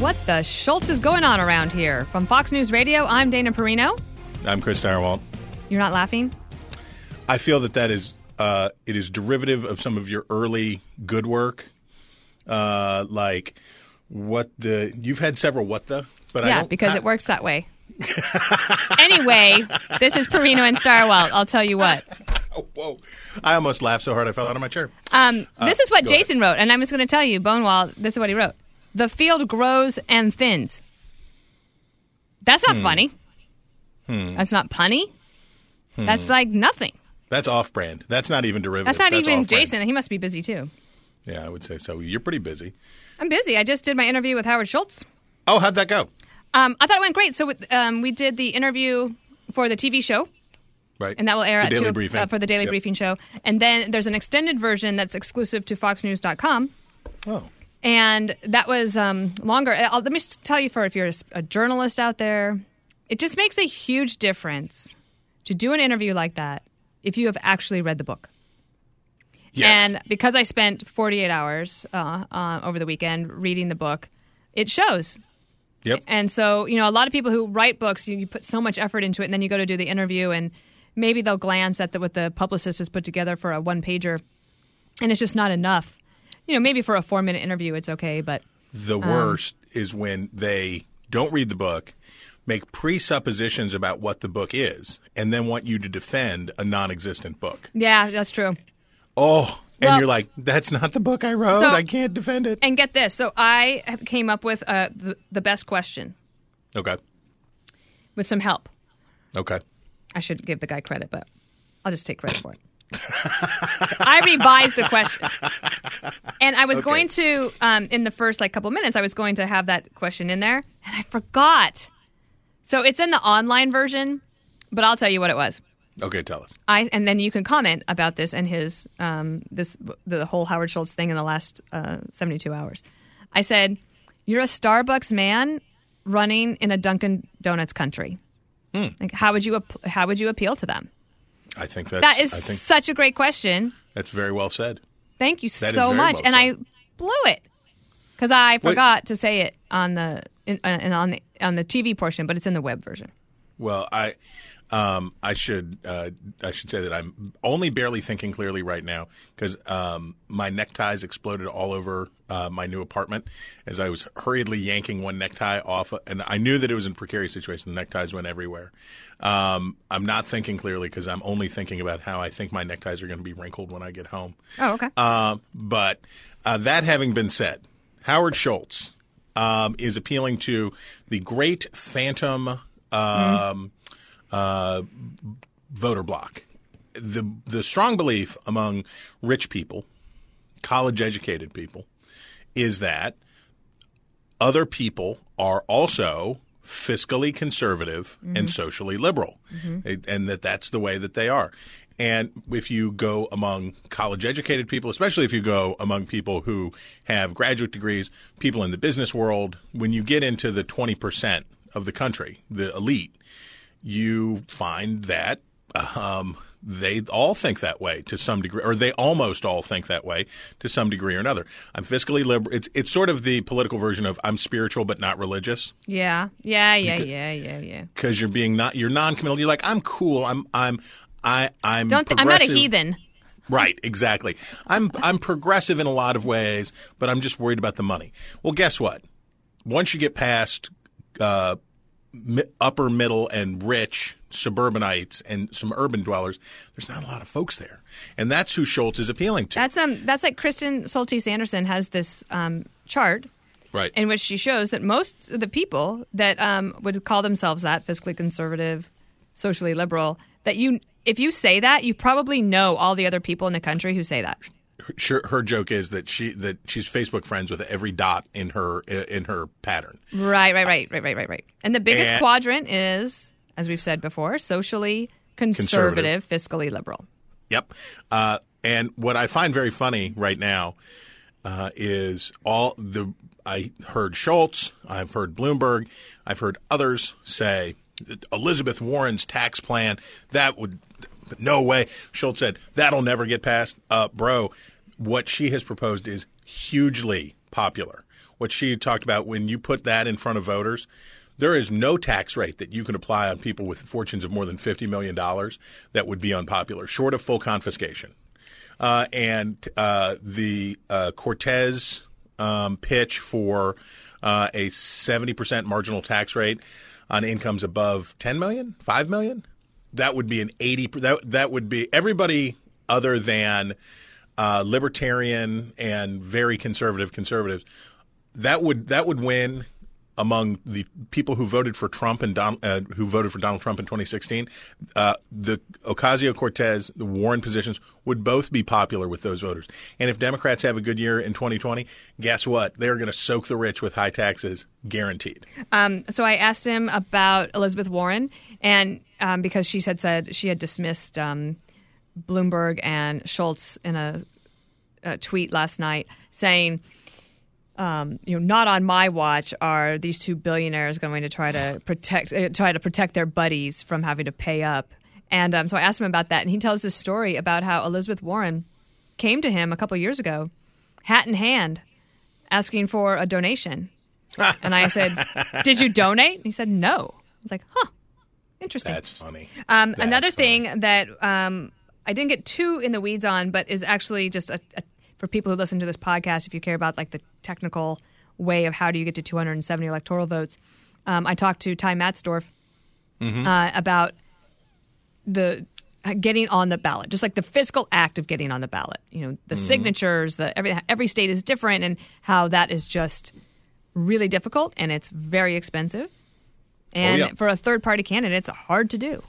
What the Schultz is going on around here? From Fox News Radio, I'm Dana Perino. I'm Chris Stirewalt. You're not laughing? I feel that that is uh, it is derivative of some of your early good work, uh, like what the you've had several what the, but I yeah, because I- it works that way. anyway, this is Perino and Stirewalt. I'll tell you what. Oh, whoa! I almost laughed so hard I fell out of my chair. Um, this is what go ahead. Jason wrote, and I'm just going to tell you, Bonewall, this is what he wrote. The field grows and thins. That's Hmm. not funny. That's not punny. Hmm. That's like nothing. That's off-brand. That's not even derivative. That's not even off-brand. Jason. He must be busy too. Yeah, I would say so. You're pretty busy. I'm busy. I just did my interview with Howard Schultz. Oh, how'd that go? Um, I thought it went great. So um, we did the interview for the TV show, Right, and that will air The at Daily two, Briefing. uh, for the Daily Yep. Briefing show. And then there's an extended version that's exclusive to FoxNews.com. Oh, and that was um, longer. I'll, let me tell you for if you're a journalist out there, it just makes a huge difference to do an interview like that if you have actually read the book. yes. And because I spent 48 hours uh, uh, over the weekend reading the book, it shows. yep. And so, you know, a lot of people who write books, you, you put so much effort into it, and then you go to do the interview, and maybe they'll glance at the, what the publicist has put together for a one pager, and it's just not enough. You know, maybe for a four minute interview, it's okay, but The Um, worst is when they don't read the book, make presuppositions about what the book is, and then want you to defend a non-existent book. yeah, that's true. Oh, and Well- you're like, that's not the book I wrote. So- I can't defend it. And get this. So I came up with uh, the, the best question Okay. with some help. Okay. I should give the guy credit, but I'll just take credit for it. I revised the question, and I was Okay. going to, um, in the first like couple minutes, I was going to have that question in there, and I forgot. So it's in the online version, but I'll tell you what it was. Okay, tell us. I and then you can comment about this and his um, this the whole Howard Schultz thing in the last uh, seventy two hours. I said, "You're a Starbucks man running in a Dunkin' Donuts country. Like, how would you how would you appeal to them? I think that's That is think such a great question. that's very well said. Thank you That so much. well and I blew it because I forgot to say it on the in, uh, and on the on the TV portion, but it's in the web version. Well, I um, I should uh, I should say that I'm only barely thinking clearly right now because um, my neckties exploded all over uh, my new apartment as I was hurriedly yanking one necktie off, and I knew that it was in a precarious situation. The neckties went everywhere. Um, I'm not thinking clearly because I'm only thinking about how I think my neckties are going to be wrinkled when I get home. Oh, okay. Um, but uh, that having been said, Howard Schultz um, is appealing to the great phantom um, uh, voter bloc. The the strong belief among rich people, college educated people, is that other people are also fiscally conservative and socially liberal, and that that's the way that they are. And if you go among college educated people, especially if you go among people who have graduate degrees, people in the business world, when you get into the 20% of the country, the elite, you find that um, they all think that way to some degree, or they almost all think that way to some degree or another. I'm fiscally liberal. It's it's sort of the political version of I'm spiritual but not religious yeah, yeah, yeah, yeah, yeah, yeah. because you're being not you're non-committal. You're like I'm cool. I'm I'm I I'm Don't. Th- I'm not a heathen. Right, exactly. I'm I'm progressive in a lot of ways, but I'm just worried about the money. Well, guess what? Once you get past uh, upper middle and rich suburbanites and some urban dwellers, there's not a lot of folks there, and that's who Schultz is appealing to. That's um. That's like Kristen Soltis Anderson has this um chart right. in which she shows that most of the people that um, would call themselves that fiscally conservative, socially liberal, that you if you say that, you probably know all the other people in the country who say that. Her, her joke is that she that she's Facebook friends with every dot in her in her pattern. Right, right, right, right, right, right, right. And the biggest And- quadrant is, as we've said before, socially conservative, fiscally liberal. Yep. Uh, and what I find very funny right now uh, is all the I heard Schultz, I've heard Bloomberg, I've heard others say Elizabeth Warren's tax plan that would no way. Schultz said that'll never get passed. Uh, bro, what she has proposed is hugely popular. what she talked about when you put that in front of voters. There is no tax rate that you can apply on people with fortunes of more than $50 million that would be unpopular, short of full confiscation. Uh, and uh, the uh, Cortez um, pitch for uh, a 70% marginal tax rate on incomes above 10 million, 5 million, that would be an 80 that that would be everybody other than uh, libertarian and very conservative conservatives that would that would win among the people who voted for Trump and Don, uh, who voted for Donald Trump in 2016, uh, the Ocasio Cortez, the Warren positions would both be popular with those voters. And if Democrats have a good year in 2020, guess what? They're going to soak the rich with high taxes, guaranteed. Um, so I asked him about Elizabeth Warren, and um, because she had said she had dismissed um, Bloomberg and Schultz in a, a tweet last night, saying um, you know, not on my watch are these two billionaires going to try to protect uh, try to protect their buddies from having to pay up. And um, so I asked him about that, and he tells this story about how Elizabeth Warren came to him a couple years ago, hat in hand, asking for a donation. and I said, "Did you donate?" And he said, "No." I was like, "Huh, interesting." That's funny. Um, That's another funny. thing that um, I didn't get too in the weeds on, but is actually just a, a, for people who listen to this podcast, if you care about like the technical way of how do you get to 270 electoral votes, um, I talked to Ty Matsdorf uh, about the getting on the ballot, just like the physical act of getting on the ballot. You know, the signatures, the every every state is different, and how that is just really difficult and it's very expensive. And yeah. for a third party candidate, it's hard to do.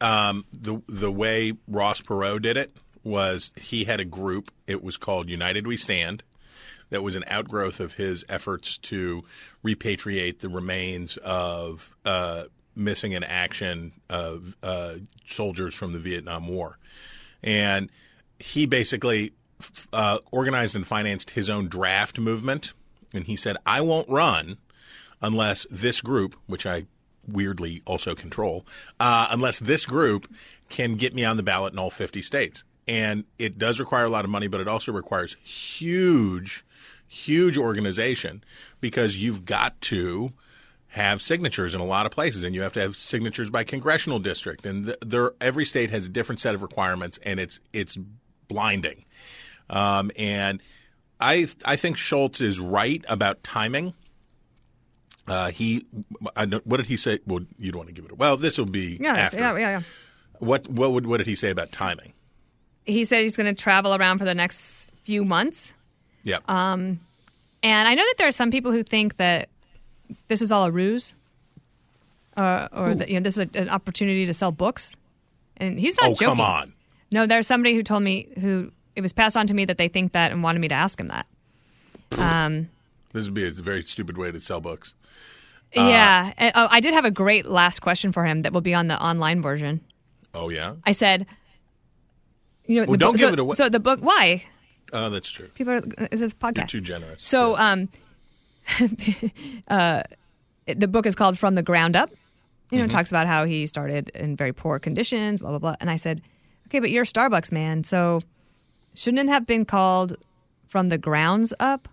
um, the the way Ross Perot did it was he had a group. It was called United We Stand. That was an outgrowth of his efforts to repatriate the remains of uh, missing in action of uh, soldiers from the Vietnam War, and he basically uh, organized and financed his own draft movement. And he said, "I won't run unless this group, which I weirdly also control, uh, unless this group can get me on the ballot in all 50 states. And it does require a lot of money, but it also requires huge, huge organization because you've got to have signatures in a lot of places, and you have to have signatures by congressional district, and th- there every state has a different set of requirements, and it's it's blinding. Um, and I I think Schultz is right about timing. Uh, he, I don't, what did he say? Well, you don't want to give it. Well, this will be Yeah, after. yeah, yeah, yeah. What what would what did he say about timing? He said he's going to travel around for the next few months. Yeah. Um, And I know that there are some people who think that this is all a ruse, uh, or that you know this is a, an opportunity to sell books. And he's not oh, joking. come on. No, there's somebody who told me who it was passed on to me that they think that and wanted me to ask him that. Um, This would be a very stupid way to sell books. yeah, and, oh, I did have a great last question for him that will be on the online version. Oh yeah. I said, you know, Well, don't book, give so, it away. So the book, why? Oh, that's true. People are, is this a podcast? You're too generous. So, Yes. um, uh, the book is called From the Ground Up. You know, it talks about how he started in very poor conditions, blah blah blah. And I said, okay, but you're a Starbucks man, so shouldn't it have been called From the Grounds Up?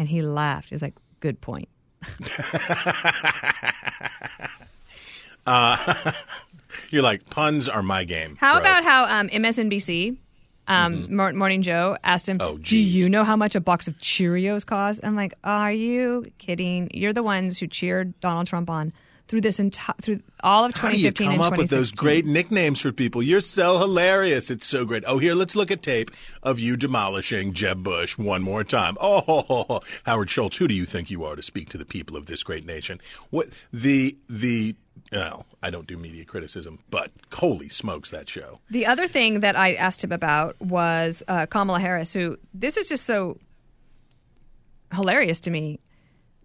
And he laughed. He was like, "Good point." You're like puns are my game. How bro. about how um, MSNBC, um, Mor- Morning Joe, asked him, Oh, "Do you know how much a box of Cheerios costs?" I'm like, "Are you kidding? You're the ones who cheered Donald Trump on through this entire through all of How do you 2015 come up with those great nicknames for people? You're so hilarious. It's so great. Oh, here, let's look at tape of you demolishing Jeb Bush one more time. Oh, ho, ho, ho. Howard Schultz, who do you think you are to speak to the people of this great nation? What the the? No, I don't do media criticism, but holy smokes, that show. The other thing that I asked him about was uh, Kamala Harris, who this is just so hilarious to me.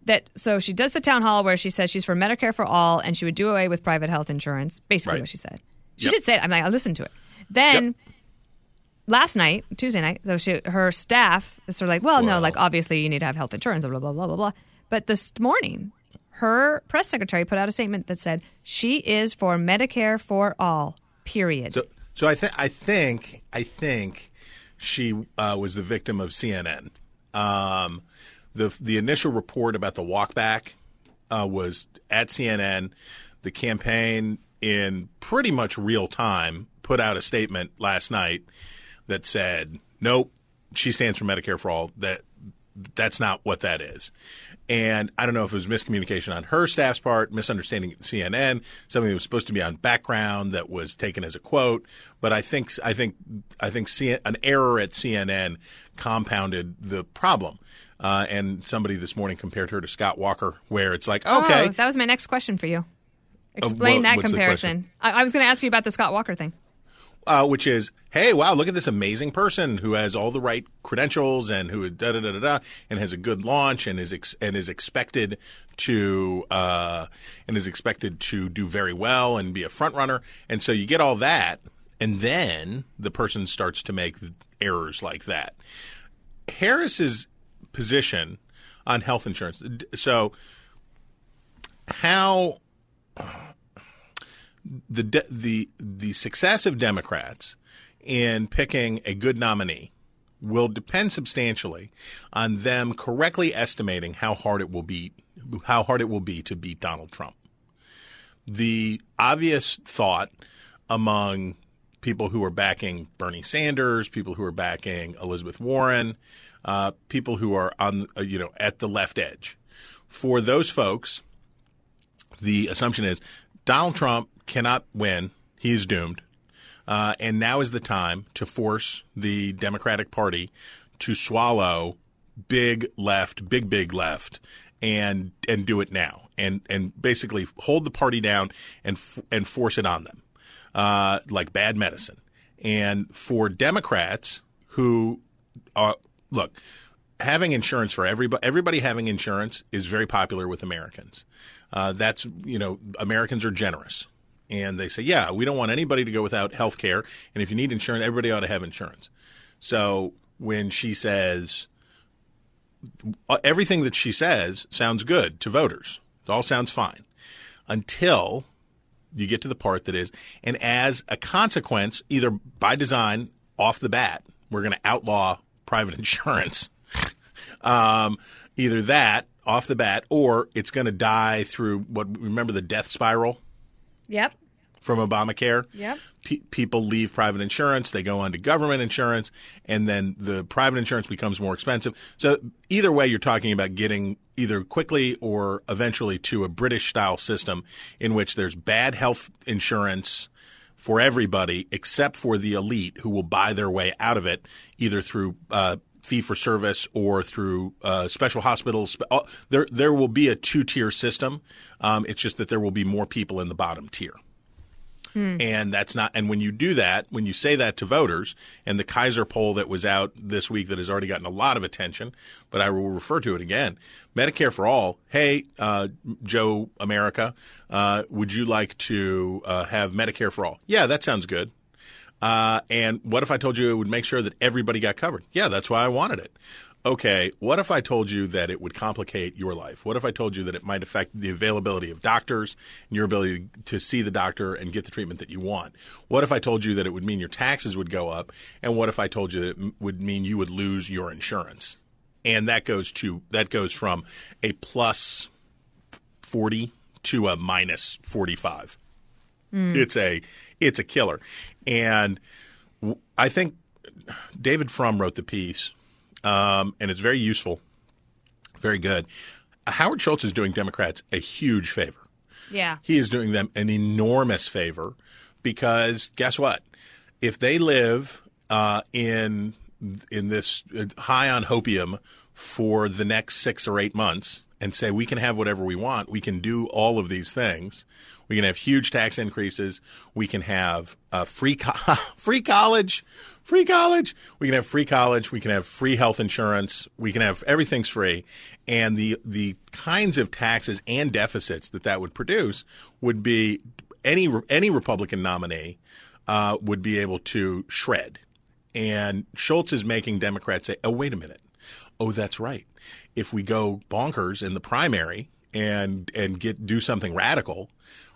That so she does the town hall where she says she's for Medicare for all and she would do away with private health insurance. Basically, Right. what she said. She Yep. did say it. I'm like, I listened to it. Then Yep. last night, Tuesday night, so she, her staff is sort of like, well, no, like obviously you need to have health insurance, blah blah blah blah blah. But this morning, her press secretary put out a statement that said she is for Medicare for all. Period. So, so I think I think I think she uh, was the victim of CNN. Um, the the initial report about the walkback uh, was at CNN. The campaign, in pretty much real time, put out a statement last night that said, "Nope, she stands for Medicare for all." That that's not what that is. And I don't know if it was miscommunication on her staff's part, misunderstanding at CNN, something that was supposed to be on background that was taken as a quote. But I think I think I think an error at CNN compounded the problem. Uh, and somebody this morning compared her to Scott Walker, where it's like, okay, Oh, that was my next question for you. Explain what- that comparison. I, I was going to ask you about the Scott Walker thing. uh, which is, hey, wow, look at this amazing person who has all the right credentials and who da da da da da, and has a good launch and is ex- and is expected to uh, and is expected to do very well and be a front runner. And so you get all that, and then the person starts to make errors like that. Harris's position on health insurance. So how the de- the the success of Democrats in picking a good nominee will depend substantially on them correctly estimating how hard it will be how hard it will be to beat Donald Trump. The obvious thought among people who are backing Bernie Sanders, people who are backing Elizabeth Warren, uh, people who are on uh, you know at the left edge, for those folks, the assumption is Donald Trump cannot win. he is doomed. Uh, and now is the time to force the Democratic Party to swallow big left, big, big left, and and do it now, and and basically hold the party down and and force it on them, uh, like bad medicine. And for Democrats who are look, having insurance for everybody, everybody having insurance is very popular with Americans. Uh, that's you know Americans are generous, and they say, yeah, we don't want anybody to go without health care, and if you need insurance, everybody ought to have insurance. So when she says everything that she says sounds good to voters, it all sounds fine until you get to the part that is, and as a consequence, either by design, off the bat, we're going to outlaw private insurance. um, either that off the bat, or it's going to die through what remember the death spiral Yep. From Obamacare. Yep. Pe- people leave private insurance, they go on to government insurance, and then the private insurance becomes more expensive. So either way, you're talking about getting either quickly or eventually to a British style system in which there's bad health insurance for everybody except for the elite who will buy their way out of it either through uh, fee for service or through uh, special hospitals. Uh, There, there will be a two tier system. Um, it's just that there will be more people in the bottom tier. And that's not, and when you do that, when you say that to voters, and the Kaiser poll that was out this week that has already gotten a lot of attention, but I will refer to it again Medicare for All. Hey, uh, Joe America, uh, would you like to uh, have Medicare for All? Yeah, that sounds good. Uh, and what if I told you it would make sure that everybody got covered? Yeah, that's why I wanted it. Okay, what if I told you that it would complicate your life? What if I told you that it might affect the availability of doctors and your ability to see the doctor and get the treatment that you want? What if I told you that it would mean your taxes would go up? And what if I told you that it would mean you would lose your insurance? And that goes to that goes from a plus 40 to a minus 45 hmm. it's a it's a killer and I think david frum wrote the piece um, and it's very useful very good howard schultz is doing democrats a huge favor Yeah. he is doing them an enormous favor because guess what? If they live uh, in in this uh, high on hopium for the next six or eight months and say we can have whatever we want, we can do all of these things. We can have huge tax increases. We can have uh, free co- free college, free college. We can have free college. We can have free health insurance. We can have everything's free, and the the kinds of taxes and deficits that that would produce would be any any Republican nominee uh, would be able to shred. And Schultz is making Democrats say, "Oh, wait a minute. Oh, that's right. If we go bonkers in the primary and and get do something radical,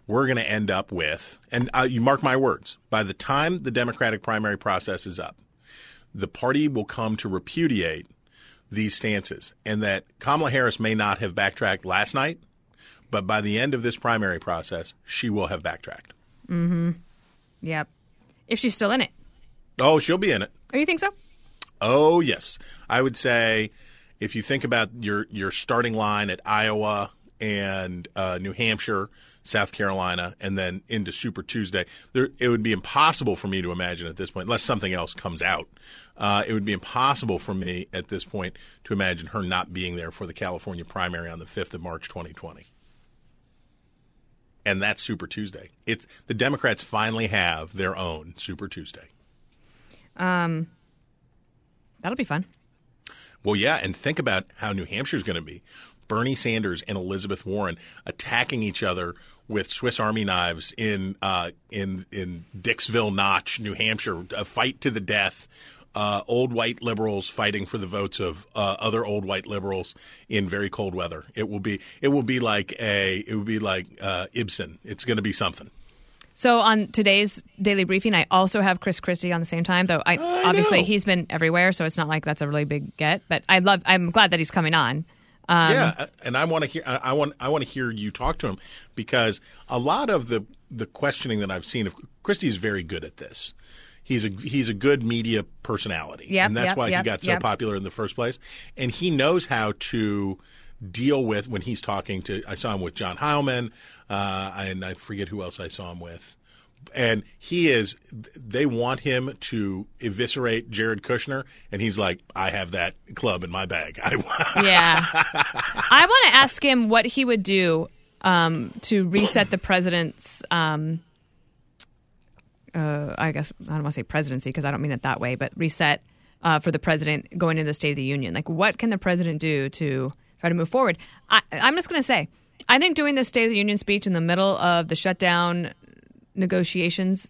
we're going to end up with and uh, you mark my words. By the time the Democratic primary process is up, the party will come to repudiate these stances, and that Kamala Harris may not have backtracked last night, but by the end of this primary process, she will have backtracked. Mm-hmm. Yep. If she's still in it. Oh, she'll be in it. Oh, you think so? Oh, yes. I would say if you think about your your starting line at Iowa and uh, New Hampshire, South Carolina, and then into Super Tuesday, there, it would be impossible for me to imagine at this point, unless something else comes out, uh, it would be impossible for me at this point to imagine her not being there for the California primary on the 5th of March 2020. And that's Super Tuesday. It's the Democrats finally have their own Super Tuesday. Um, That'll be fun. Well, yeah, and think about how New Hampshire's going to be. Bernie Sanders and Elizabeth Warren attacking each other with Swiss Army knives in uh, in in Dixville Notch, New Hampshire, a fight to the death. Uh, old white liberals fighting for the votes of uh, other old white liberals in very cold weather. It will be it will be like a it will be like uh, Ibsen. It's going to be something. So on today's daily briefing, I also have Chris Christie on the same time. Though I, I obviously know. he's been everywhere, so it's not like that's a really big get. But I love. I'm glad that he's coming on. Yeah, and I want to hear. I want. I want to hear you talk to him because a lot of the the questioning that I've seen of is very good at this. He's a he's a good media personality, Yep, and that's yep, why yep, he got so popular in the first place. And he knows how to deal with when he's talking to. I saw him with John Heilemann, uh, and I forget who else I saw him with. And he is. They want him to eviscerate Jared Kushner, and he's like, "I have that club in my bag. I, Yeah, I want to ask him what he would do um, to reset the president's. Um, uh, I guess I don't want to say presidency because I don't mean it that way, but reset uh, for the president going into the State of the Union. Like, what can the president do to try to move forward? I, I'm just going to say, I think doing the State of the Union speech in the middle of the shutdown negotiations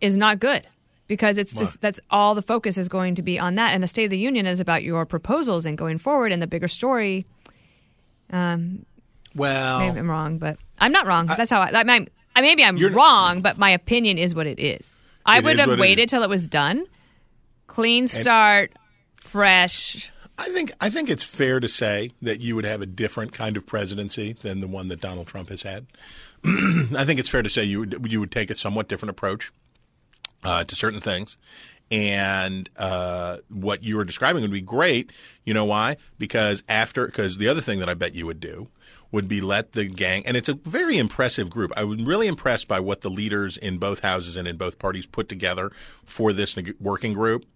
is not good because it's just that's all the focus is going to be on that. And the state of the union is about your proposals and going forward and the bigger story. Um, well, maybe i'm wrong but i'm not wrong. That's how i, I, mean, I maybe i'm wrong but my opinion is what it is. I It would is have waited till it was done. Clean start fresh I think I think it's fair to say that you would have a different kind of presidency than the one that Donald Trump has had. I think it's fair to say you would you would take a somewhat different approach uh, to certain things, and uh, what you were describing would be great. You know why? Because after because the other thing that I bet you would do would be let the gang and it's a very impressive group. I was really impressed by what the leaders in both houses and in both parties put together for this working group.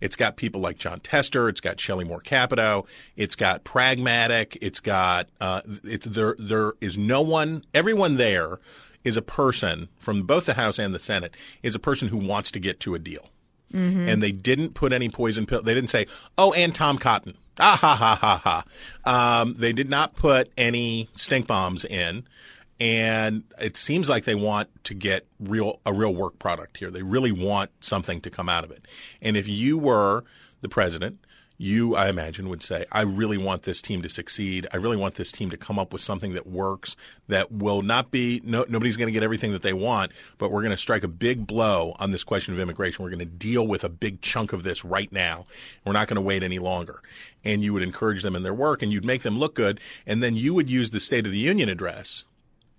It's got people like Jon Tester. It's got Shelley Moore Capito. It's got Pragmatic. It's got uh, it's there. There is no one. Everyone there is a person from both the House and the Senate is a person who wants to get to a deal. And they didn't put any poison pill. They didn't say, "Oh, and Tom Cotton." Ah ha ha ha ha. Um, they did not put any stink bombs in and it seems like they want to get real a real work product here. They really want something to come out of it. And if you were the president, you I imagine would say, "I really want this team to succeed. I really want this team to come up with something that works that will not be no, nobody's going to get everything that they want, but we're going to strike a big blow on this question of immigration. We're going to deal with a big chunk of this right now. We're not going to wait any longer." And you would encourage them in their work and you'd make them look good, and then you would use the State of the Union address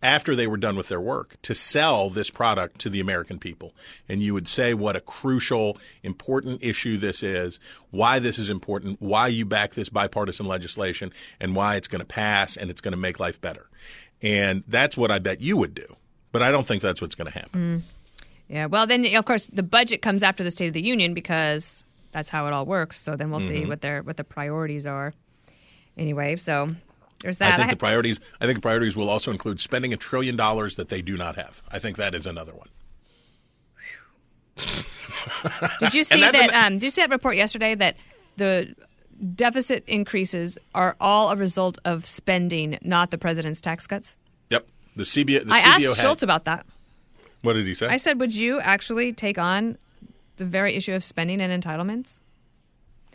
after they were done with their work to sell this product to the American people. And you would say what a crucial, important issue this is, why this is important, why you back this bipartisan legislation, and why it's going to pass and it's going to make life better. And that's what I bet you would do. But I don't think that's what's going to happen. yeah well then of course the budget comes after the state of the union because that's how it all works so then we'll see Mm-hmm. what their what the priorities are anyway so there's I think I- the priorities. I think the priorities will also include spending a trillion dollars that they do not have. I think that is another one. Did you see that? an- um, did you see that report yesterday that the deficit increases are all a result of spending, not the president's tax cuts? Yep. The CBO. The I CBO asked had, Schultz about that. What did he say? I said, "Would you actually take on the very issue of spending and entitlements?"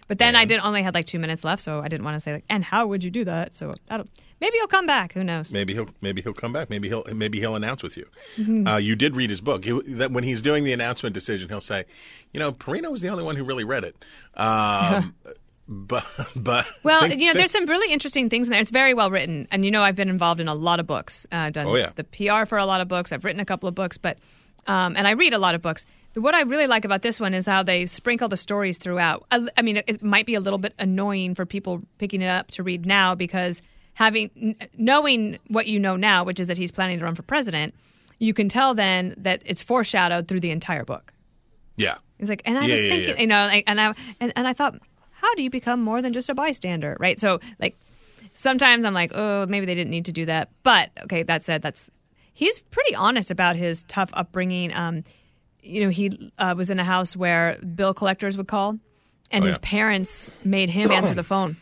But then I did only had like two minutes left, so I didn't want to say like, "And how would you do that?" So I don't, maybe he'll come back. Who knows? Maybe he'll maybe he'll come back. Maybe he'll maybe he'll announce with you. Mm-hmm. Uh, you did read his book. He, that when he's doing the announcement decision, he'll say, "You know, Perino was the only one who really read it." Um, but but Well, think- you know, think- there's some really interesting things in there. It's very well written, and you know, I've been involved in a lot of books. Uh, I've done Oh, yeah. the PR for a lot of books. I've written a couple of books, but um, and I read a lot of books. What I really like about this one is how they sprinkle the stories throughout. I, I mean, it, it might be a little bit annoying for people picking it up to read now because having n- knowing what you know now, which is that he's planning to run for president, you can tell then that it's foreshadowed through the entire book. yeah. He's like, and I Yeah, was yeah, thinking, yeah. you know, like, and I and, and I thought, how do you become more than just a bystander, right? So, like, sometimes I'm like, oh, maybe they didn't need to do that. But okay, that said, that's he's pretty honest about his tough upbringing. Um, you know, he uh, was in a house where bill collectors would call, and Oh, his yeah. parents made him answer the phone.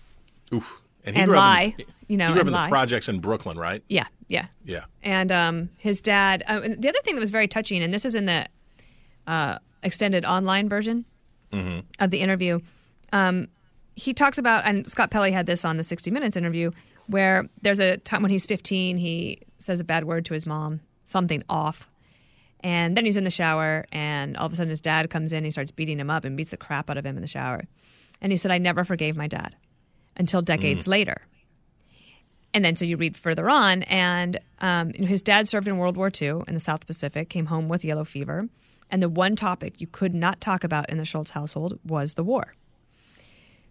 Oof. And grew up lie, in, you know, he grew up in lie. the projects in Brooklyn, right? Yeah, yeah. Yeah. And um, his dad. Uh, and the other thing that was very touching, and this is in the uh, extended online version of the interview. Um, he talks about, and Scott Pelley had this on the 60 Minutes interview, where there's a time when he's 15, he says a bad word to his mom, something off. And then he's in the shower, and all of a sudden his dad comes in, he starts beating him up and beats the crap out of him in the shower. And he said, I never forgave my dad until decades later. And then so you read further on, and um, his dad served in World War II in the South Pacific, came home with yellow fever. And the one topic you could not talk about in the Schultz household was the war.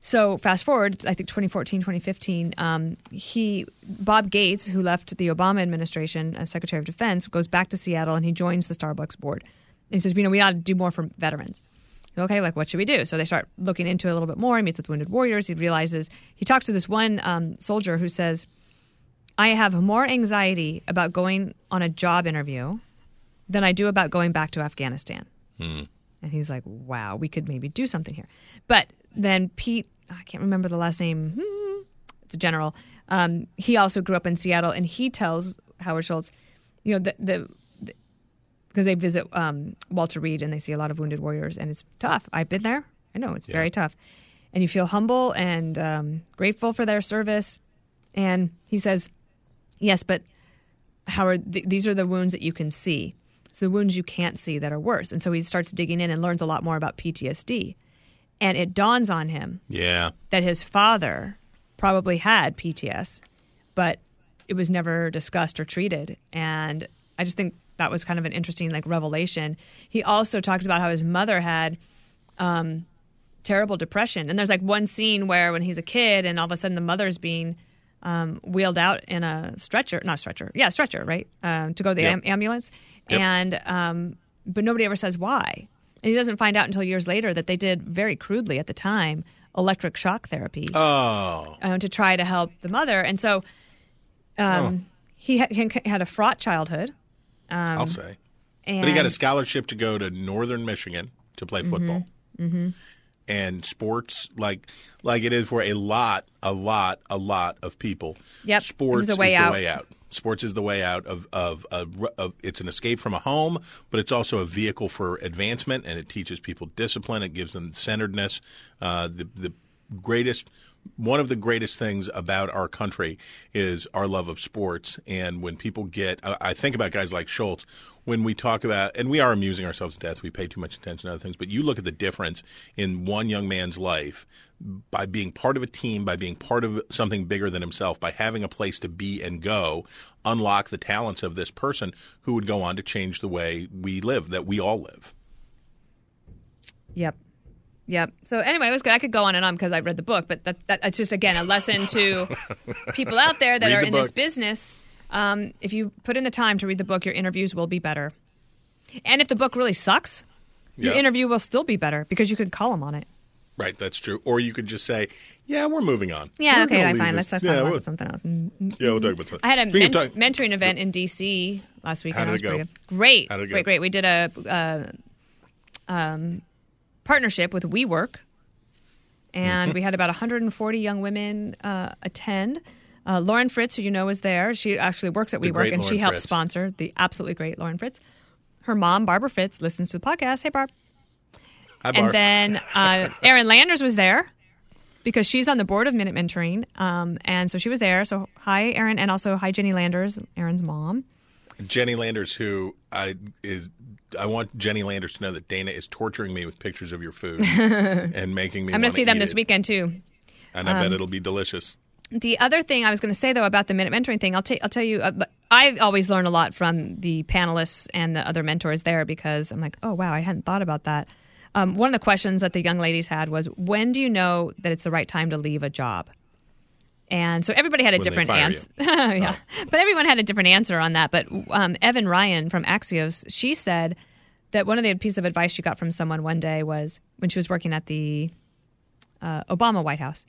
So fast forward, I think 2014, 2015, um, he Bob Gates, who left the Obama administration as Secretary of Defense, goes back to Seattle and he joins the Starbucks board. And he says, you know, we ought to do more for veterans. So, okay, like what should we do? So they start looking into it a little bit more. He meets with wounded warriors. He realizes he talks to this one um, soldier who says, "I have more anxiety about going on a job interview than I do about going back to Afghanistan." And he's like, wow, we could maybe do something here. But then Pete, I can't remember the last name, hmm, it's a general. Um, he also grew up in Seattle and he tells Howard Schultz, you know, the, the, the because they visit um, Walter Reed and they see a lot of wounded warriors and it's tough. I've been there. I know it's very tough. And you feel humble and um, grateful for their service. And he says, yes, but Howard, th- these are the wounds that you can see. So the wounds you can't see that are worse. And so he starts digging in and learns a lot more about PTSD. And it dawns on him Yeah. that his father probably had PTS, but it was never discussed or treated. And I just think that was kind of an interesting like revelation. He also talks about how his mother had um, terrible depression. And there's like one scene where when he's a kid and all of a sudden the mother's being um, wheeled out in a stretcher, not stretcher, yeah, stretcher, right, um, to go to the Yep. am- ambulance, Yep. and um, but nobody ever says why, and he doesn't find out until years later that they did very crudely at the time electric shock therapy Oh. um, to try to help the mother, and so um, he, ha- he had a fraught childhood, I'll say. and But he got a scholarship to go to Northern Michigan to play football. Mm-hmm. And sports, like like it is for a lot, a lot, a lot of people. Yep. Sports was a way is out. the way out. Sports is the way out of, of, of, of it's an escape from a home, but it's also a vehicle for advancement, and it teaches people discipline. It gives them centeredness. Uh, the the greatest one of the greatest things about our country is our love of sports. And when people get, I I think about guys like Schultz, when we talk about, and we are amusing ourselves to death, we pay too much attention to other things, but you look at the difference in one young man's life by being part of a team, by being part of something bigger than himself, by having a place to be and go, unlock the talents of this person who would go on to change the way we live, that we all live. Yep. Yep. So anyway, it was good. I could go on and on because I read the book, but that, that, that's just again a lesson to people out there that Read are the in this business. Um, if you put in the time to read the book, your interviews will be better. And if the book really sucks, your interview will still be better because you can call them on it. Right, that's true. Or you could just say, "Yeah, we're moving on." Yeah. We're okay. I leave fine. this. Let's talk yeah, about we'll- something else. Yeah, we'll talk about something. I had a men- talk- mentoring event in DC last weekend. How did It go? Great. How did it go? Great. Great. We did a uh, um, partnership with WeWork, and Mm-hmm. we had about 140 young women uh, attend. Uh, Lauren Fritz, who you know is there, she actually works at The WeWork, great and she Lauren helped Fritz. sponsor the absolutely great Lauren Fritz. Her mom, Barbara Fritz, listens to the podcast. Hey, Barb. And then uh, Erin Landers was there because she's on the board of Minute Mentoring. Um, and so she was there. So hi, Erin, and also hi, Jenny Landers, Erin's mom. Jenny Landers, who I is I want Jenny Landers to know that Dana is torturing me with pictures of your food and making me. I'm going wanna see them this it. weekend too. and I bet it'll be delicious. The other thing I was going to say though about the minute mentoring thing, I'll, ta- I'll tell you, uh, I always learn a lot from the panelists and the other mentors there because I'm like, oh wow, I hadn't thought about that. Um, one of the questions that the young ladies had was, when do you know that it's the right time to leave a job? And so everybody had a When different answer. yeah, but everyone had a different answer on that. But um, Evan Ryan from Axios, she said that one of the pieces of advice she got from someone one day was when she was working at the uh, Obama White House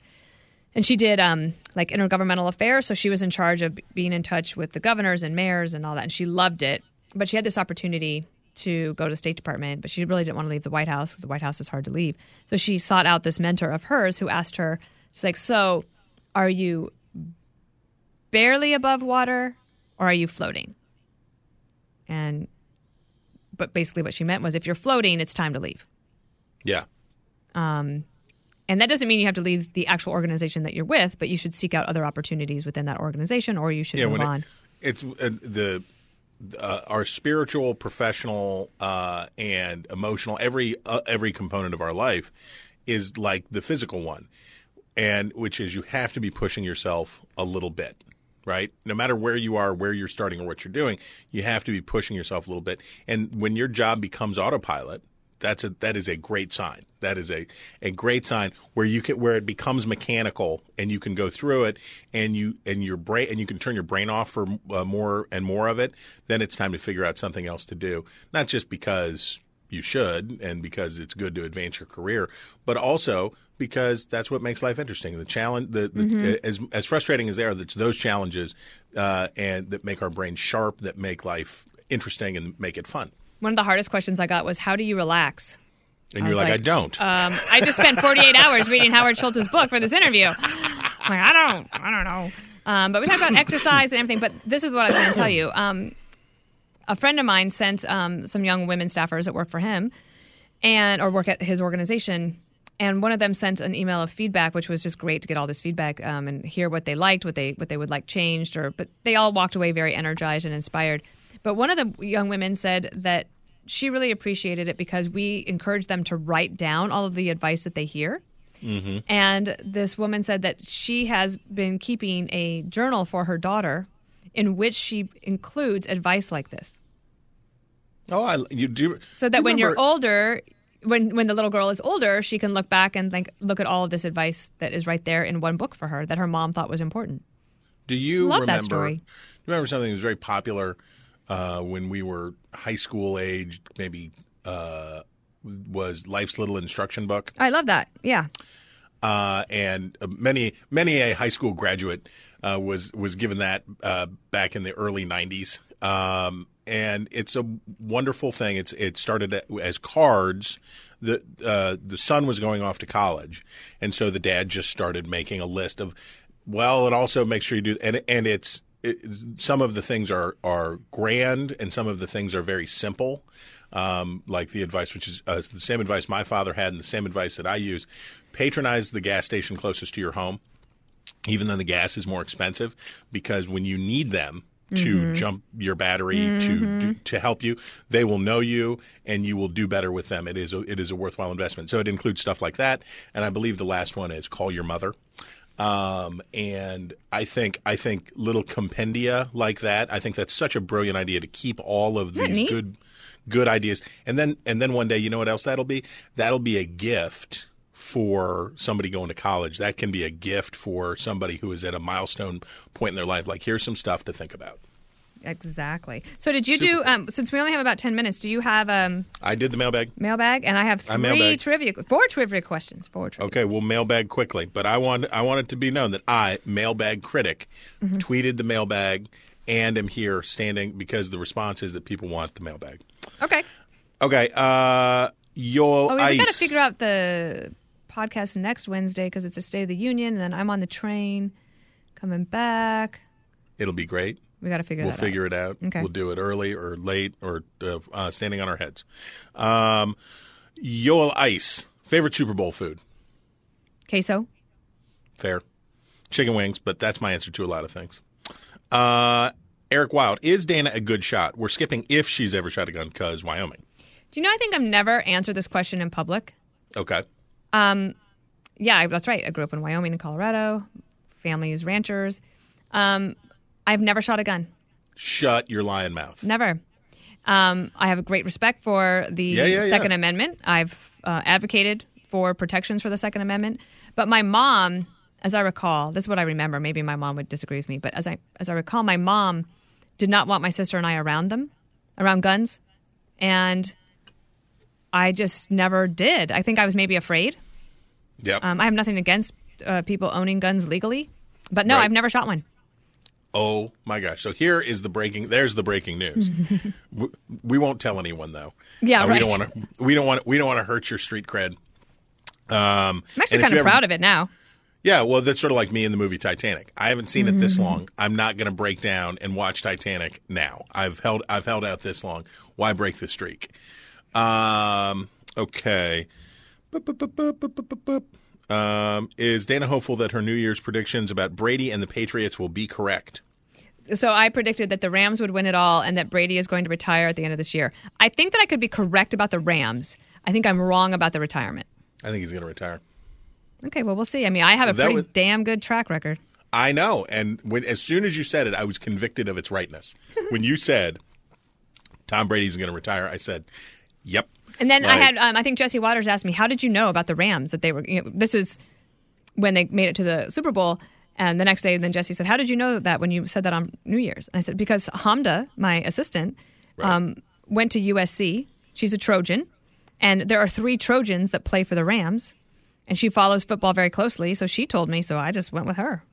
and she did um, like intergovernmental affairs so she was in charge of being in touch with the governors and mayors and all that and she loved it but she had this opportunity to go to the state department but she really didn't want to leave the white house because the white house is hard to leave so she sought out this mentor of hers who asked her she's like so are you barely above water or are you floating and but basically what she meant was if you're floating it's time to leave Yeah. Um, and that doesn't mean you have to leave the actual organization that you're with, but you should seek out other opportunities within that organization, or you should Yeah, move on. it, it's uh, the uh, our spiritual, professional, uh, and emotional every uh, every component of our life is like the physical one, and which is you have to be pushing yourself a little bit. Right, no matter where you are, where you're starting, or what you're doing, you have to be pushing yourself a little bit. And when your job becomes autopilot, that's a that is a great sign. That is a, a great sign where you can where it becomes mechanical and you can go through it and you and your brain and you can turn your brain off for uh, more and more of it. Then it's time to figure out something else to do. Not just because you should and because it's good to advance your career, but also because that's what makes life interesting. The challenge, the, the as as frustrating as they are, it's those challenges uh, and that make our brains sharp, that make life interesting and make it fun. One of the hardest questions I got was, "How do you relax?" And I you're was like, I don't. Um, I just spent 48 hours reading Howard Schultz's book for this interview. I'm like, I don't, I don't know. Um, but we talked about exercise and everything. But this is what I was going to tell you. Um, a friend of mine sent um, some young women staffers that work for him, and or work at his organization. And one of them sent an email of feedback, which was just great to get all this feedback um, and hear what they liked, what they what they would like changed, or but they all walked away very energized and inspired. But one of the young women said that she really appreciated it because we encourage them to write down all of the advice that they hear. Mm-hmm. And this woman said that she has been keeping a journal for her daughter in which she includes advice like this. oh, I, you do. So that you when you're older, when when the little girl is older, she can look back and think, look at all of this advice that is right there in one book for her that her mom thought was important. Do you Love remember? that story. Remember something that was very popular uh, when we were high school age, maybe uh, was Life's Little Instruction Book, I love that. Yeah. uh, and uh, many many a high school graduate uh, was was given that uh, back in the early '90s. Um, and it's a wonderful thing. It's it started as cards. The uh, the son was going off to college, and so the dad just started making a list of. Well, it also makes sure you do, and and it's it, some of the things are are grand, and some of the things are very simple. Um, like the advice, which is uh, the same advice my father had, and the same advice that I use: patronize the gas station closest to your home even though the gas is more expensive, because when you need them to jump your battery to to help you, they will know you and you will do better with them. It is a, it is a worthwhile investment. So it includes stuff like that, and I believe the last one is call your mother. Um, and I think I think little compendia like that. I think that's such a brilliant idea to keep all of that these neat? good good ideas. And then and then one day, you know what else that'll be? That'll be a gift for somebody going to college. That can be a gift for somebody who is at a milestone point in their life. Like here's some stuff to think about. Exactly. So did you do? Um, since we only have about ten minutes, do you have um, I did the mailbag. mailbag? And I have three mailbag. trivia, four trivia questions. Four trivia. Okay, we'll mailbag quickly, but I want I want it to be known that I, mailbag critic, Mm-hmm. tweeted the mailbag and am here standing because the response is that people want the mailbag. Okay. Okay, uh, your Oh, we, ice. got to figure out the podcast next Wednesday because it's a State of the Union, and then I'm on the train coming back. It'll be great. We got to figure We'll figure it out. Okay. We'll do it early or late or uh, uh, standing on our heads. Um, Yoel Ice, favorite Super Bowl food? Queso. Fair. Chicken wings, but that's my answer to a lot of things. Uh, Eric Wild, is Dana a good shot? We're skipping if she's ever shot a gun because Wyoming. Do you know? I think I've never answered this question in public. Okay. Um, Yeah, that's right. I grew up in Wyoming and Colorado. Families ranchers. Um, I've never shot a gun. Shut your lion mouth. Never. Um, I have a great respect for the Yeah, yeah, yeah. Second Amendment. I've uh, advocated for protections for the Second Amendment. But my mom, as I recall, this is what I remember. Maybe my mom would disagree with me, but as I as I recall, my mom did not want my sister and I around them, around guns, and I just never did. I think I was maybe afraid. Yep. Um, I have nothing against uh, people owning guns legally, but no, Right. I've never shot one. Oh my gosh! So here is the breaking. There's the breaking news. we, we won't tell anyone though. Yeah, Uh, We don't want to. We don't want. We don't want to hurt your street cred. Um, I'm actually kind of proud of it now. Yeah, well, that's sort of like me in the movie Titanic. I haven't seen it Mm-hmm. this long. I'm not going to break down and watch Titanic now. I've held. I've held out this long. Why break the streak? Um. Okay. Boop, boop, boop. Um, is Dana hopeful that her New Year's predictions about Brady and the Patriots will be correct? So I predicted that the Rams would win it all and that Brady is going to retire at the end of this year. I think that I could be correct about the Rams. I think I'm wrong about the retirement. I think he's going to retire. Okay, well we'll see. I mean, I have a That pretty would- damn good track record. I know, and when as soon as you said it, I was convicted of its rightness. when you said Tom Brady's going to retire, I said, "Yep." And then I had, um, I think Jesse Watters asked me, "How did you know about the Rams that they were?" You know, this is when they made it to the Super Bowl, and the next day, then Jesse said, "How did you know that when you said that on New Year's?" And I said, "Because Hamda, my assistant, Right. um, went to USC. She's a Trojan, and there are three Trojans that play for the Rams, and she follows football very closely. So she told me, so I just went with her."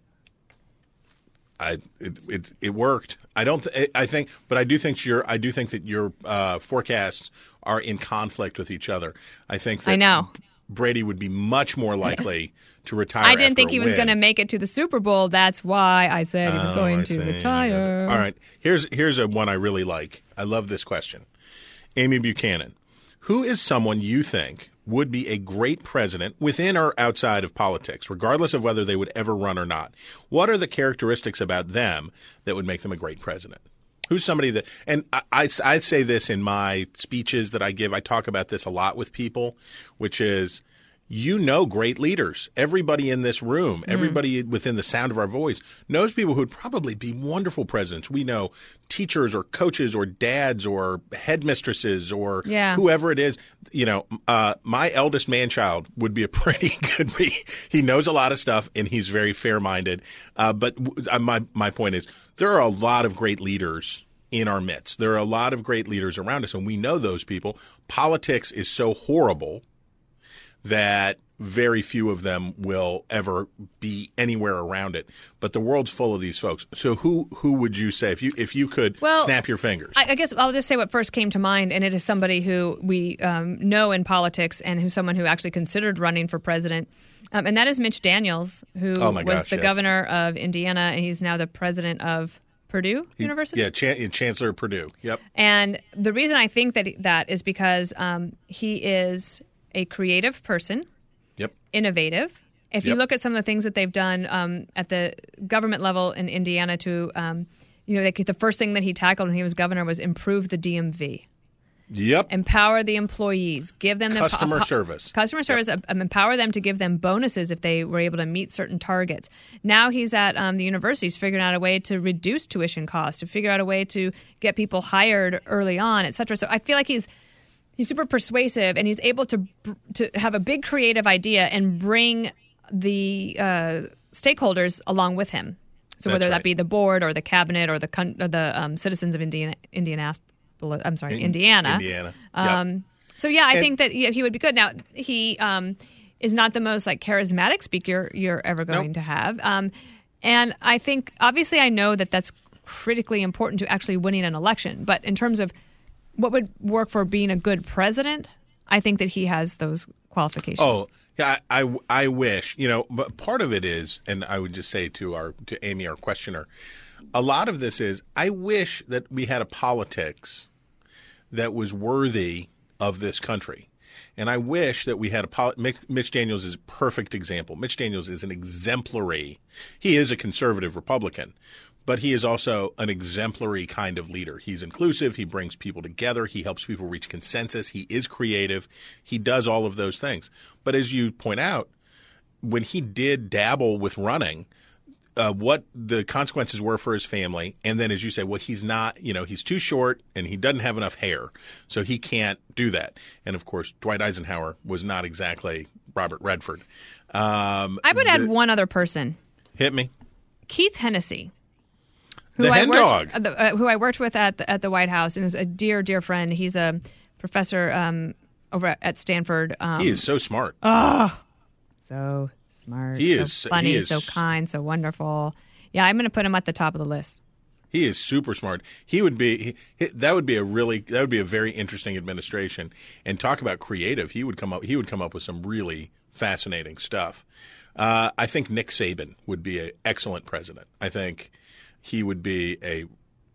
I it, it it worked. I don't. Th- I think, but I do think your I do think that your uh, forecasts are in conflict with each other. I think that I know. Brady would be much more likely to retire. I didn't think he was going to make it to the Super Bowl. That's why I said he was Oh, going to retire. All right. Here's here's a one I really like. I love this question. Amy Buchanan. Who is someone you think would be a great president within or outside of politics, regardless of whether they would ever run or not? What are the characteristics about them that would make them a great president? Who's somebody that, and I, I, I say this in my speeches that I give, I talk about this a lot with people, which is, you know great leaders. Everybody in this room, everybody within the sound of our voice knows people who'd probably be wonderful presidents. We know teachers or coaches or dads or headmistresses or Yeah. whoever it is. You know, uh, my eldest man child would be a pretty good. He, he knows a lot of stuff and he's very fair minded. Uh, but w- uh, my my point is, there are a lot of great leaders in our midst. There are a lot of great leaders around us, and we know those people. Politics is so horrible that very few of them will ever be anywhere around it. But the world's full of these folks. So who who would you say if you if you could Well, snap your fingers? I, I guess I'll just say what first came to mind, and it is somebody who we um, know in politics and who's someone who actually considered running for president, um, and that is Mitch Daniels, who Oh, my was the yes. governor of Indiana, and he's now the president of Purdue University. yeah, Chan- Chancellor of Purdue. Yep. And the reason I think that that is because um, he is a creative person, Yep. innovative. If you look at some of the things that they've done um, at the government level in Indiana to, um, you know, like the first thing that he tackled when he was governor was improve the DMV, Yep. empower the employees, give them the Customer service. customer service, um, empower them to give them bonuses if they were able to meet certain targets. Now he's at um, the universities figuring out a way to reduce tuition costs, to figure out a way to get people hired early on, et cetera. So I feel like he's he's super persuasive and he's able to to have a big creative idea and bring the uh, stakeholders along with him. So That's whether right. that be the board or the cabinet or the con- or the um, citizens of Indiana, Indianapolis, I'm sorry, In- Indiana. Indiana. Yep. Um, so yeah, I And- think that yeah, he would be good. Now he um, is not the most like charismatic speaker you're ever going Nope. to have, um, and I think obviously I know that that's critically important to actually winning an election. But in terms of what would work for being a good president, I think that he has those qualifications. Oh, yeah. I, I, I wish you know, but part of it is, and I would just say to our to Amy, our questioner, a lot of this is I wish that we had a politics that was worthy of this country. And I wish that we had a poli- Mitch, Mitch Daniels is a perfect example. Mitch Daniels is an exemplary. He is a conservative Republican, but he is also an exemplary kind of leader. He's inclusive. He brings people together. He helps people reach consensus. He is creative. He does all of those things. But as you point out, when he did dabble with running, uh, what the consequences were for his family, and then as you say, well, he's not, you know, he's too short and he doesn't have enough hair, so he can't do that. And of course, Dwight Eisenhower was not exactly Robert Redford. Um, I would add one other person, hit me. Keith Hennessy. The I hen worked, dog. uh, who I worked with at the, at the White House and is a dear, dear friend. He's a professor um, over at- at Stanford. Um, He is so smart. so smart. He so is- funny, he is- so kind, so wonderful. Yeah, I'm going to put him at the top of the list. He is super smart. He would be he, he- that would be a really that would be a very interesting administration. And talk about creative. He would come up he would come up with some really fascinating stuff. Uh, I think Nick Saban would be an excellent president. I think he would be a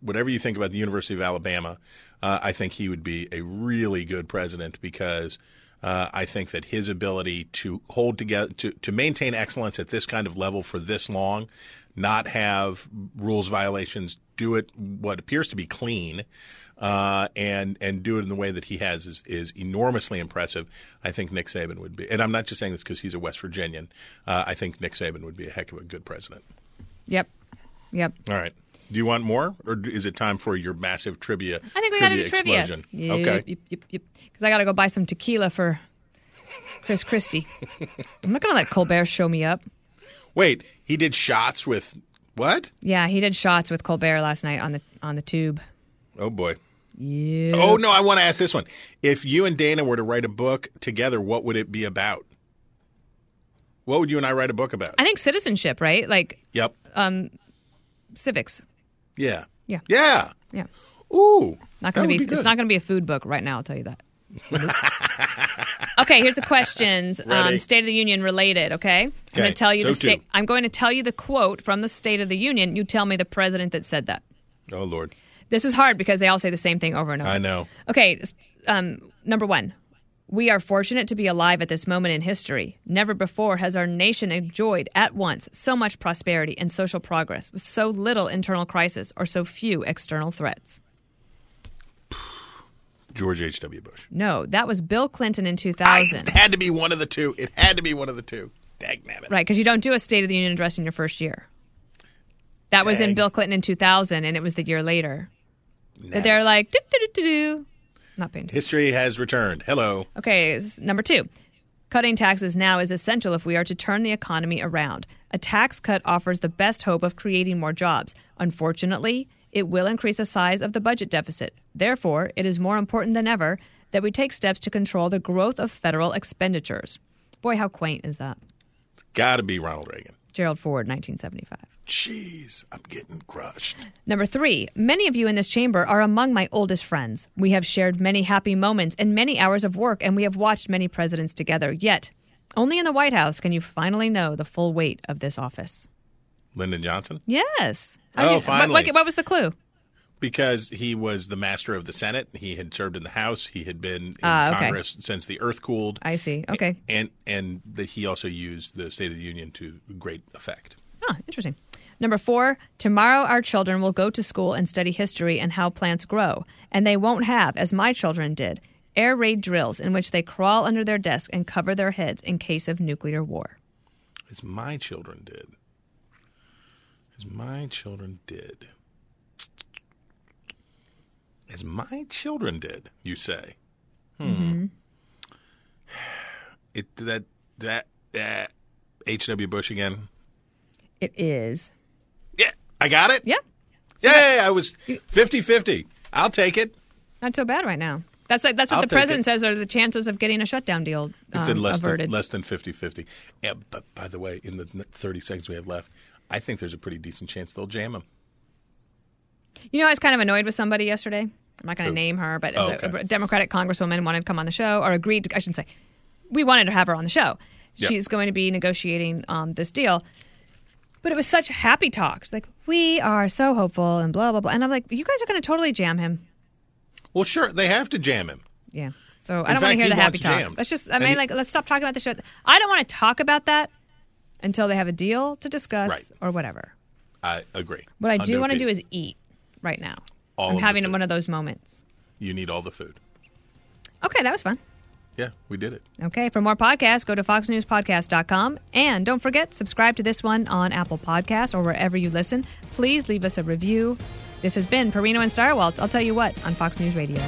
whatever you think about the University of Alabama. Uh, I think he would be a really good president because uh, I think that his ability to hold together, to, to maintain excellence at this kind of level for this long, not have rules violations, do it what appears to be clean, uh, and and do it in the way that he has is, is enormously impressive. I think Nick Saban would be, and I'm not just saying this because he's a West Virginian. Uh, I think Nick Saban would be a heck of a good president. Yep. Yep. All right. Do you want more, or is it time for your massive trivia? I think we got to trivia do trivia. explosion? Yep, Okay. Yep, yep, yep. Because I got to go buy some tequila for Chris Christie. I'm not going to let Colbert show me up. Wait, he did shots with what? Yeah, he did shots with Colbert last night on the on the tube. Oh boy. Yeah. Oh no, I want to ask this one. If you and Dana were to write a book together, what would it be about? What would you and I write a book about? I think citizenship, right? Like yep. Um, civics. Yeah. Yeah. Yeah. Yeah. Ooh. Not would be, good. it's not going to be a food book right now, I'll tell you that. okay, here's the questions. Um, State of the Union related, okay? I'm going to tell you so the state. I'm going to tell you the quote from the State of the Union. You tell me the president that said that. Oh Lord. This is hard because they all say the same thing over and over. I know. Okay, um, number one. We are fortunate to be alive at this moment in history. Never before has our nation enjoyed at once so much prosperity and social progress with so little internal crisis or so few external threats. George H. W. Bush. No, that was Bill Clinton in I, 2000. it had to be one of the two. It had to be one of the two. Dag nabbit. Right, because you don't do a State of the Union address in your first year. That was in Bill Clinton in 2000, and it was the year later. That Nabbit. they're like, do, do, do, do, do. Not attention. History has returned. Hello. Okay, number two. Cutting taxes now is essential if we are to turn the economy around. A tax cut offers the best hope of creating more jobs. Unfortunately, it will increase the size of the budget deficit. Therefore, it is more important than ever that we take steps to control the growth of federal expenditures. Boy, how quaint is that? It's Got to be Ronald Reagan. Gerald Ford, 1975. Jeez, I'm getting crushed. Number three, many of you in this chamber are among my oldest friends. We have shared many happy moments and many hours of work, and we have watched many presidents together. Yet, only in the White House can you finally know the full weight of this office. Lyndon Johnson? Yes. Oh, How'd you- what- finally. What, what was the clue? Because he was the master of the Senate. He had served in the House. He had been in ah, okay. Congress since the earth cooled. I see. Okay. And and the, he also used the State of the Union to great effect. Oh, interesting. Number four, tomorrow our children will go to school and study history and how plants grow. And they won't have, as my children did, air raid drills in which they crawl under their desk and cover their heads in case of nuclear war. As my children did. As my children did. As my children did, you say. Hmm. It that that that H.W. Bush again. It is. I got it. Yeah. Yay, I was 50-50. I'll take it. Not so bad right now. That's like, that's what I'll the president it. says are the chances of getting a shutdown deal It said um, less averted. than less than 50-50. Yeah, but by the way, in the 30 seconds we have left, I think there's a pretty decent chance they'll jam him. You know, I was kind of annoyed with somebody yesterday. I'm not going to name her, but Oh, a- okay. a Democratic congresswoman wanted to come on the show or agreed to, I shouldn't say, we wanted to have her on the show. Yeah. She's going to be negotiating um, this deal. But it was such happy talk. She's like, we are so hopeful and blah, blah, blah. And I'm like, you guys are going to totally jam him. Well, sure, they have to jam him. Yeah. So I In don't want to hear he the happy talk. jammed. Let's just, I mean, he- like, let's stop talking about the show. I don't want to talk about that until they have a deal to discuss Right. or whatever. I agree. What I do want to do is eat right now. All I'm having one of those moments. You need all the food. Okay, that was fun. Yeah, we did it. Okay, for more podcasts, go to foxnewspodcast.com. And don't forget, subscribe to this one on Apple Podcasts or wherever you listen. Please leave us a review. This has been Perino and Stirewalt's. I'll tell you what on Fox News Radio.